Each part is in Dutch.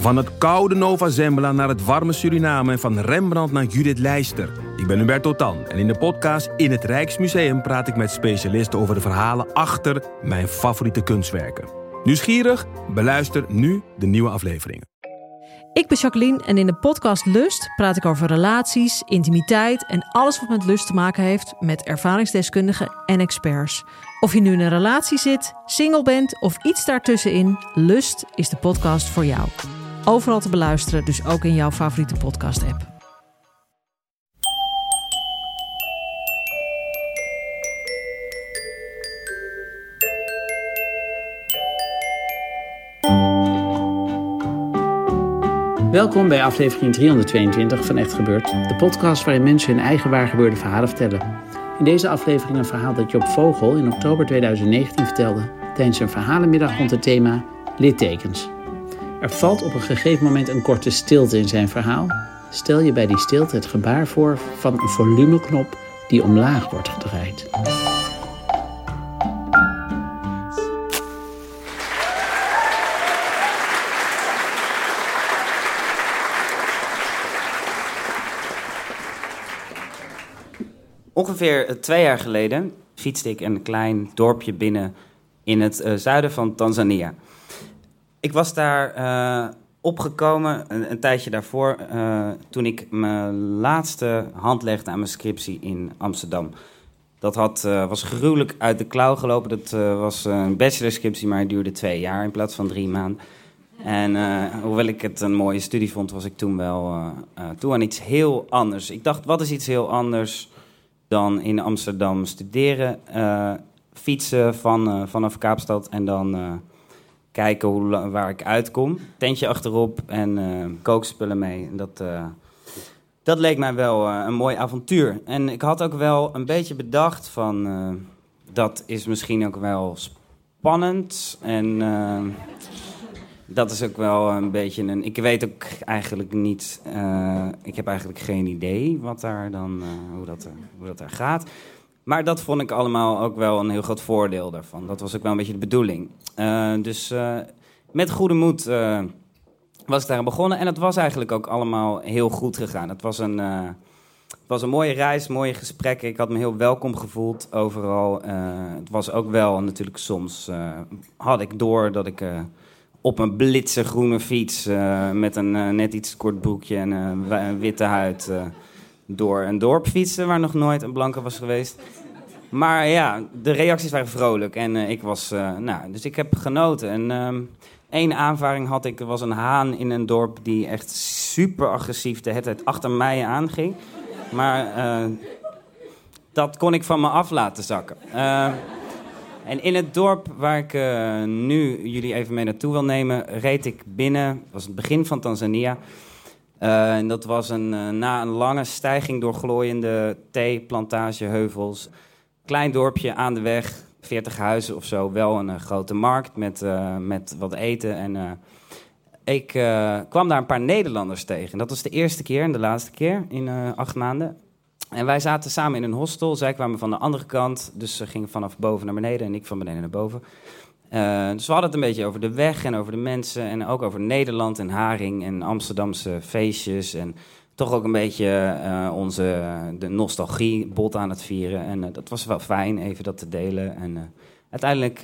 Van het koude Nova Zembla naar het warme Suriname en van Rembrandt naar Judith Leister. Ik ben Hubert Totan en in de podcast In het Rijksmuseum praat ik met specialisten over de verhalen achter mijn favoriete kunstwerken. Nieuwsgierig? Beluister nu de nieuwe afleveringen. Ik ben Jacqueline en in de podcast Lust praat ik over relaties, intimiteit en alles wat met lust te maken heeft met ervaringsdeskundigen en experts. Of je nu in een relatie zit, single bent of iets daartussenin, Lust is de podcast voor jou. Overal te beluisteren, dus ook in jouw favoriete podcast-app. Welkom bij aflevering 322 van Echt Gebeurd, de podcast waarin mensen hun eigen waargebeurde verhalen vertellen. In deze aflevering een verhaal dat Job Vogel in oktober 2019 vertelde tijdens een verhalenmiddag rond het thema littekens. Er valt op een gegeven moment een korte stilte in zijn verhaal. Stel je bij die stilte het gebaar voor van een volumeknop die omlaag wordt gedraaid. Ongeveer eh, twee jaar geleden fietste ik een klein dorpje binnen in het uh, zuiden van Tanzania. Ik was daar uh, opgekomen een, een, tijdje daarvoor, uh, toen ik mijn laatste hand legde aan mijn scriptie in Amsterdam. Dat had, was gruwelijk uit de klauw gelopen. Dat was een bachelorscriptie, maar het duurde twee jaar in plaats van drie maanden. En hoewel ik het een mooie studie vond, was ik toen wel toe aan iets heel anders. Ik dacht, wat is iets heel anders dan in Amsterdam studeren, fietsen van, vanaf Kaapstad en dan kijken waar ik uitkom. Tentje achterop en kookspullen mee. En dat, dat leek mij wel een mooi avontuur. En ik had ook wel een beetje bedacht van... dat is misschien ook wel spannend en dat is ook wel een beetje een. Ik weet ook eigenlijk niet. Ik heb eigenlijk geen idee wat daar dan, hoe, dat, hoe dat daar gaat. Maar dat vond ik allemaal ook wel een heel groot voordeel daarvan. Dat was ook wel een beetje de bedoeling. Uh, dus met goede moed was ik daar begonnen. En het was eigenlijk ook allemaal heel goed gegaan. Het was een, het was een mooie reis, mooie gesprekken. Ik had me heel welkom gevoeld overal. het was ook wel natuurlijk soms. had ik door dat ik op een blitse groene fiets met een net iets kort broekje en witte huid door een dorp fietsen waar nog nooit een blanke was geweest. Maar ja, de reacties waren vrolijk en ik was, nou, dus ik heb genoten. En ehm, aanvaring had ik, er was een haan in een dorp die echt super agressief de hele tijd achter mij aanging. Maar dat kon ik van me af laten zakken. En in het dorp waar ik nu jullie even mee naartoe wil nemen, reed ik binnen. Dat was het begin van Tanzania. Uh, en dat was een, uh, na een lange stijging door glooiende theeplantageheuvels. Klein dorpje aan de weg, 40 huizen of zo. Wel een grote markt met, met wat eten. En ik kwam daar een paar Nederlanders tegen. Dat was de eerste keer en de laatste keer in acht maanden. En wij zaten samen in een hostel. Zij kwamen van de andere kant. Dus ze gingen vanaf boven naar beneden en ik van beneden naar boven. Uh, dus we hadden het een beetje over de weg en over de mensen. En ook over Nederland en Haring en Amsterdamse feestjes. En toch ook een beetje uh, onze de nostalgie bot aan het vieren. En dat was wel fijn, even dat te delen. En uiteindelijk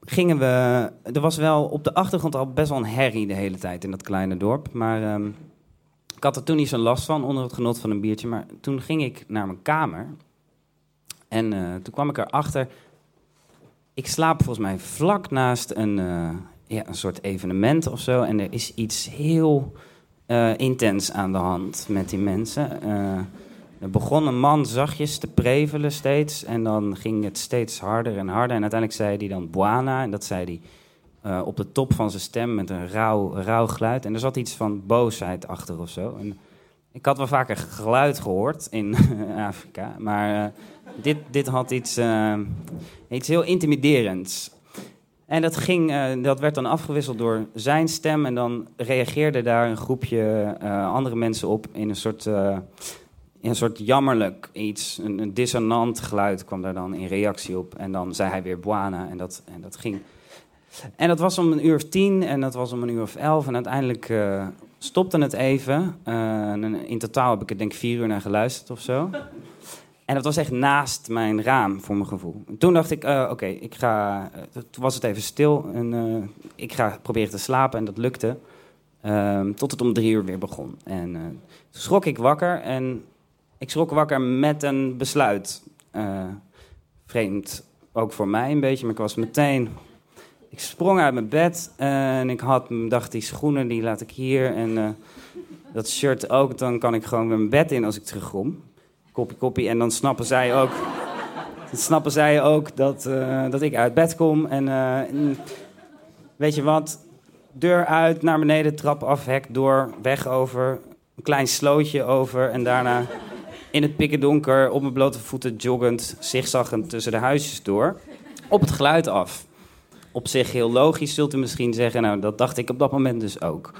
gingen we... Er was wel op de achtergrond al best wel een herrie de hele tijd in dat kleine dorp. Maar... Um, ik had er toen niet zo'n last van, onder het genot van een biertje. Maar toen ging ik naar mijn kamer. En toen kwam ik erachter. Ik slaap volgens mij vlak naast een, uh, ja, een soort evenement of zo. En er is iets heel uh, intens aan de hand met die mensen. er begon een man zachtjes te prevelen steeds. En dan ging het steeds harder en harder. En uiteindelijk zei hij dan Buana. En dat zei hij op de top van zijn stem met een rauw, rauw geluid. En er zat iets van boosheid achter of zo. En ik had wel vaker geluid gehoord in Afrika, maar uh, dit, dit had iets, uh, iets heel intimiderends. En dat, ging, dat werd dan afgewisseld door zijn stem. En dan reageerde daar een groepje andere mensen op in een soort, in een soort jammerlijk iets. Een, een, dissonant geluid kwam daar dan in reactie op. En dan zei hij weer Buana. En dat, en dat ging En dat was om een uur of tien en dat was om een uur of elf. En uiteindelijk stopte het even. Uh, in totaal heb ik er denk ik vier uur naar geluisterd of zo. En dat was echt naast mijn raam, voor mijn gevoel. En toen dacht ik, uh, oké, ik ga... toen was het even stil en ik ga proberen te slapen en dat lukte. Ehm, tot het om drie uur weer begon. En toen schrok ik wakker en ik schrok wakker met een besluit. vreemd, ook voor mij een beetje, maar ik was meteen ik sprong uit mijn bed en ik had, dacht, die schoenen die laat ik hier. En uh, dat shirt ook, dan kan ik gewoon weer mijn bed in als ik terugkom. Koppie, koppie. En dan snappen zij ook, dan snappen zij ook dat, uh, dat ik uit bed kom. En uh, weet je wat, deur uit, naar beneden, trap af, hek door, weg over. Een klein slootje over en daarna in het pikken donker, op mijn blote voeten joggend, zigzaggend tussen de huisjes door. Op het geluid af op zich heel logisch, zult u misschien zeggen. Nou, dat dacht ik op dat moment dus ook.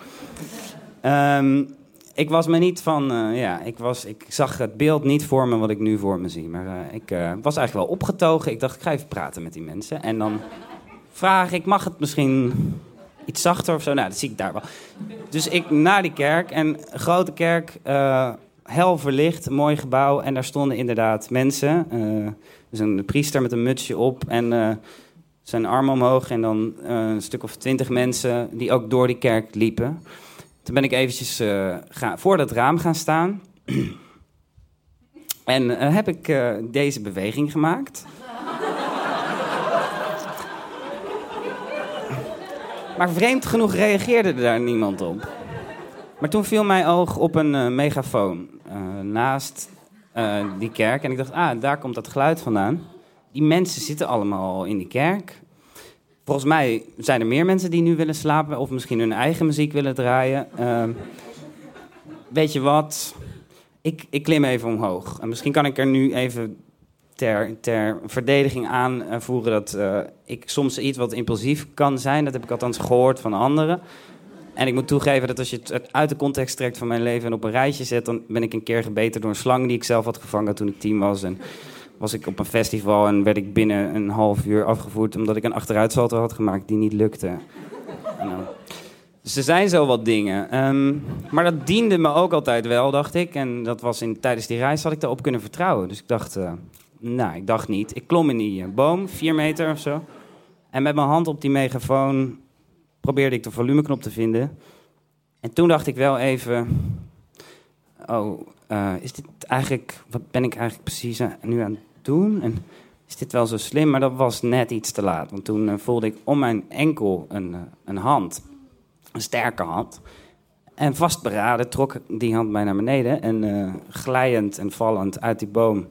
Um, ik was me niet van, uh, ja, ik, was, ik zag het beeld niet voor me wat ik nu voor me zie. Maar uh, ik uh, was eigenlijk wel opgetogen. Ik dacht, ik ga even praten met die mensen. En dan vraag ik, mag het misschien iets zachter of zo? Nou, dat zie ik daar wel. Dus ik naar die kerk. En grote kerk, hel verlicht, mooi gebouw. En daar stonden inderdaad mensen. dus een priester met een mutsje op. En zijn arm omhoog en dan uh, een stuk of twintig mensen die ook door die kerk liepen. Toen ben ik eventjes uh, ga, voor dat raam gaan staan. en uh, heb ik deze beweging gemaakt. maar vreemd genoeg reageerde daar niemand op. Maar toen viel mijn oog op een megafoon naast die kerk. En ik dacht, ah, daar komt dat geluid vandaan die mensen zitten allemaal in die kerk. Volgens mij zijn er meer mensen die nu willen slapen of misschien hun eigen muziek willen draaien. Uh, weet je wat? Ik, ik klim even omhoog. En misschien kan ik er nu even ter, ter verdediging aanvoeren dat uh, ik soms iets wat impulsief kan zijn. Dat heb ik althans gehoord van anderen. En ik moet toegeven dat als je het uit de context trekt van mijn leven en op een rijtje zet, dan ben ik een keer gebeten door een slang die ik zelf had gevangen toen ik tien was. En was ik op een festival en werd ik binnen een half uur afgevoerd omdat ik een achteruitsalto had gemaakt die niet lukte. Nou, dus er zijn zo wat dingen. Ehm, maar dat diende me ook altijd wel, dacht ik. En dat was in, tijdens die reis had ik daarop kunnen vertrouwen. Dus ik dacht, uh, nou, ik dacht niet. Ik klom in die uh, boom, vier meter of zo. En met mijn hand op die megafoon probeerde ik de volumeknop te vinden. En toen dacht ik wel even, oh, uh, is dit eigenlijk, wat ben ik eigenlijk precies nu aan doen? En is dit wel zo slim? Maar dat was net iets te laat. Want toen uh, voelde ik om mijn enkel een, uh, een hand, een sterke hand. En vastberaden trok die hand mij naar beneden. En uh, glijend en vallend uit die boom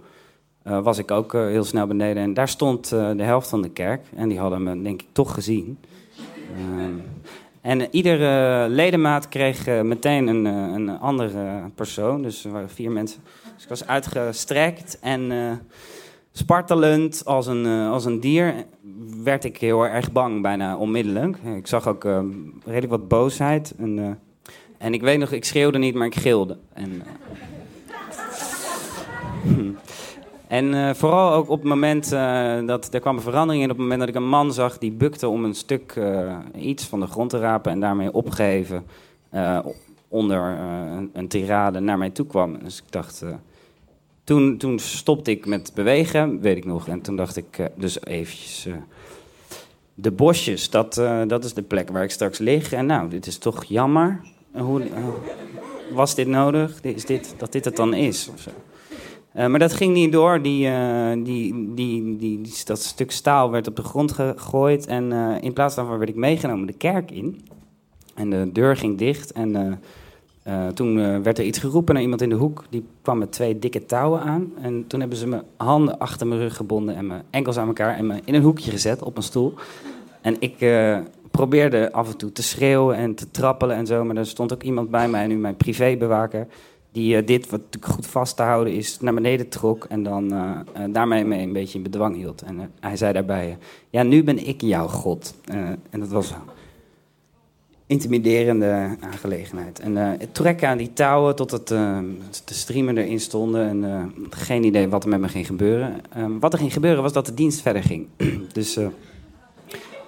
was ik ook heel snel beneden. En daar stond de helft van de kerk. En die hadden me, denk ik, toch gezien. Ehm, en iedere ledemaat kreeg meteen een, een andere persoon. Dus er waren vier mensen. Dus ik was uitgestrekt en spartelend als een, uh, als een dier, werd ik heel erg bang, bijna onmiddellijk. Ik zag ook uh, redelijk wat boosheid. En, uh, en ik weet nog, ik schreeuwde niet, maar ik gilde. En, en vooral ook op het moment dat er kwam een verandering in, op het moment dat ik een man zag die bukte om een stuk iets van de grond te rapen en daarmee opgeven onder een, een tirade naar mij toe kwam. Dus ik dacht toen, toen stopte ik met bewegen, weet ik nog. En toen dacht ik, uh, dus eventjes... Uh, de bosjes, dat, uh, dat is de plek waar ik straks lig. En nou, dit is toch jammer. Hoe, was dit nodig? Is dit, dat dit het dan is? Of maar dat ging niet door. Die, die, die, die, dat stuk staal werd op de grond gegooid. En in plaats daarvan werd ik meegenomen de kerk in. En de deur ging dicht. En uh, toen uh, werd er iets geroepen naar iemand in de hoek. Die kwam met twee dikke touwen aan. En toen hebben ze mijn handen achter mijn rug gebonden en mijn enkels aan elkaar en me in een hoekje gezet op een stoel. En ik uh, probeerde af en toe te schreeuwen en te trappelen en zo. Maar er stond ook iemand bij mij, nu mijn privébewaker. Die dit, wat goed vast te houden is, naar beneden trok. En dan daarmee mee een beetje in bedwang hield. En hij zei daarbij: Ja, nu ben ik jouw God. en dat was intimiderende aangelegenheid. En uh, het trekken aan die touwen tot het, uh, de streamen erin stonden. En uh, geen idee wat er met me ging gebeuren. Ehm, wat er ging gebeuren was dat de dienst verder ging. dus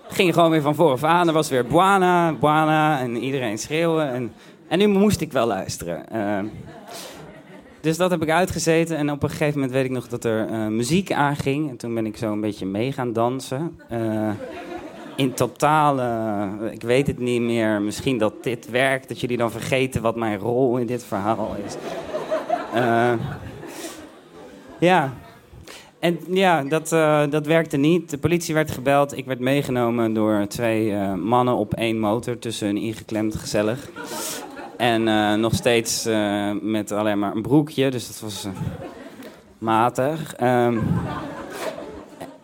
ging gewoon weer van voren aan. Er was weer Buana, Buana en iedereen schreeuwen. En, en nu moest ik wel luisteren. Uh, dus dat heb ik uitgezeten. En op een gegeven moment weet ik nog dat er muziek aanging. En toen ben ik zo een beetje mee gaan dansen. In totaal, uh, ik weet het niet meer. Misschien dat dit werkt. Dat jullie dan vergeten wat mijn rol in dit verhaal is. ja. En ja, dat, dat werkte niet. De politie werd gebeld. Ik werd meegenomen door twee mannen op één motor. Tussen hun ingeklemd gezellig. En nog steeds met alleen maar een broekje, dus dat was matig. Um,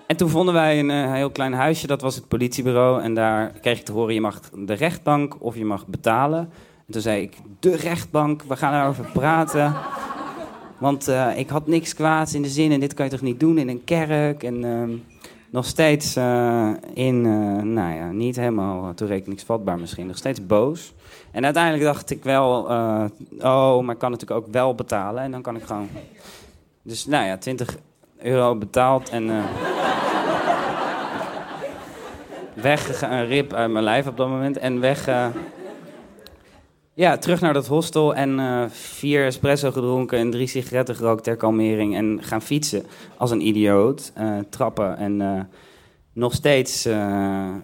en toen vonden wij een heel klein huisje, dat was het politiebureau. En daar kreeg ik te horen, je mag de rechtbank of je mag betalen. En toen zei ik, de rechtbank, we gaan daarover praten. Want ik had niks kwaads in de zin en dit kan je toch niet doen in een kerk. En um, nog steeds in, nou ja, niet helemaal toerekeningsvatbaar misschien, nog steeds boos. En uiteindelijk dacht ik wel, oh, maar ik kan natuurlijk ook wel betalen. En dan kan ik gewoon. Dus nou ja, 20 euro betaald en. Weggegaan, een rip uit mijn lijf op dat moment. En weg. Ja, terug naar dat hostel en uh, vier espresso gedronken en drie sigaretten gerookt ter kalmering. En gaan fietsen als een idioot. trappen en nog steeds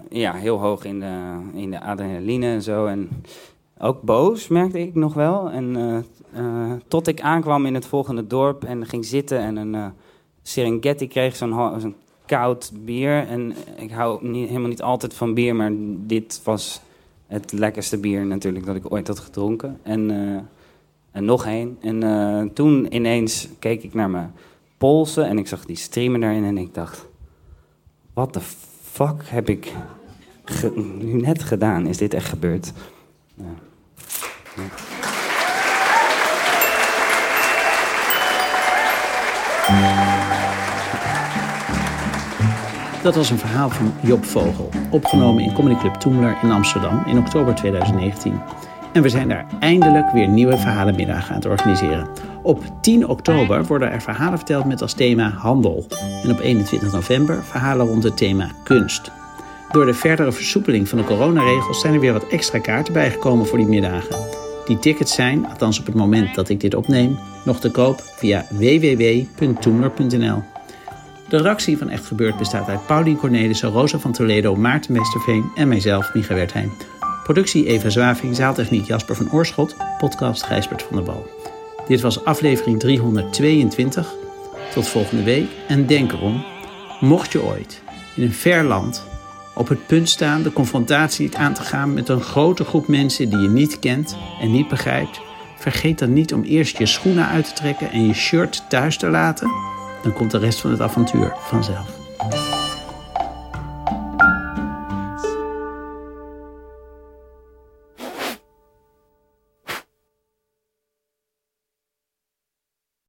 ja, heel hoog in de, in de adrenaline en zo. En ook boos, merkte ik nog wel. En tot ik aankwam in het volgende dorp en ging zitten en een Serengeti kreeg, zo'n zo koud bier. En ik hou niet, helemaal niet altijd van bier, maar dit was het lekkerste bier natuurlijk dat ik ooit had gedronken. En, en nog één. En toen ineens keek ik naar mijn polsen en ik zag die streamen daarin en ik dacht... Wat de fuck heb ik nu net gedaan? Is dit echt gebeurd? Ja. Dat was een verhaal van Job Vogel, opgenomen in Comedy Club Toemler in Amsterdam in oktober 2019. En we zijn daar eindelijk weer nieuwe verhalenmiddagen aan het organiseren. Op 10 oktober worden er verhalen verteld met als thema handel. En op 21 november verhalen rond het thema kunst. Door de verdere versoepeling van de coronaregels zijn er weer wat extra kaarten bijgekomen voor die middagen. Die tickets zijn, althans op het moment dat ik dit opneem, nog te koop via www.toemler.nl. De redactie van Echt Gebeurd bestaat uit Paulien Cornelissen, Rosa van Toledo, Maarten Westerveen en mijzelf, Micha Wertheim. Productie Eva Zwaving, zaaltechniek Jasper van Oorschot, podcast Gijsbert van der Bal. Dit was aflevering 322. Tot volgende week en denk erom, mocht je ooit in een ver land op het punt staan de confrontatie aan te gaan met een grote groep mensen die je niet kent en niet begrijpt, vergeet dan niet om eerst je schoenen uit te trekken en je shirt thuis te laten. Dan komt de rest van het avontuur vanzelf.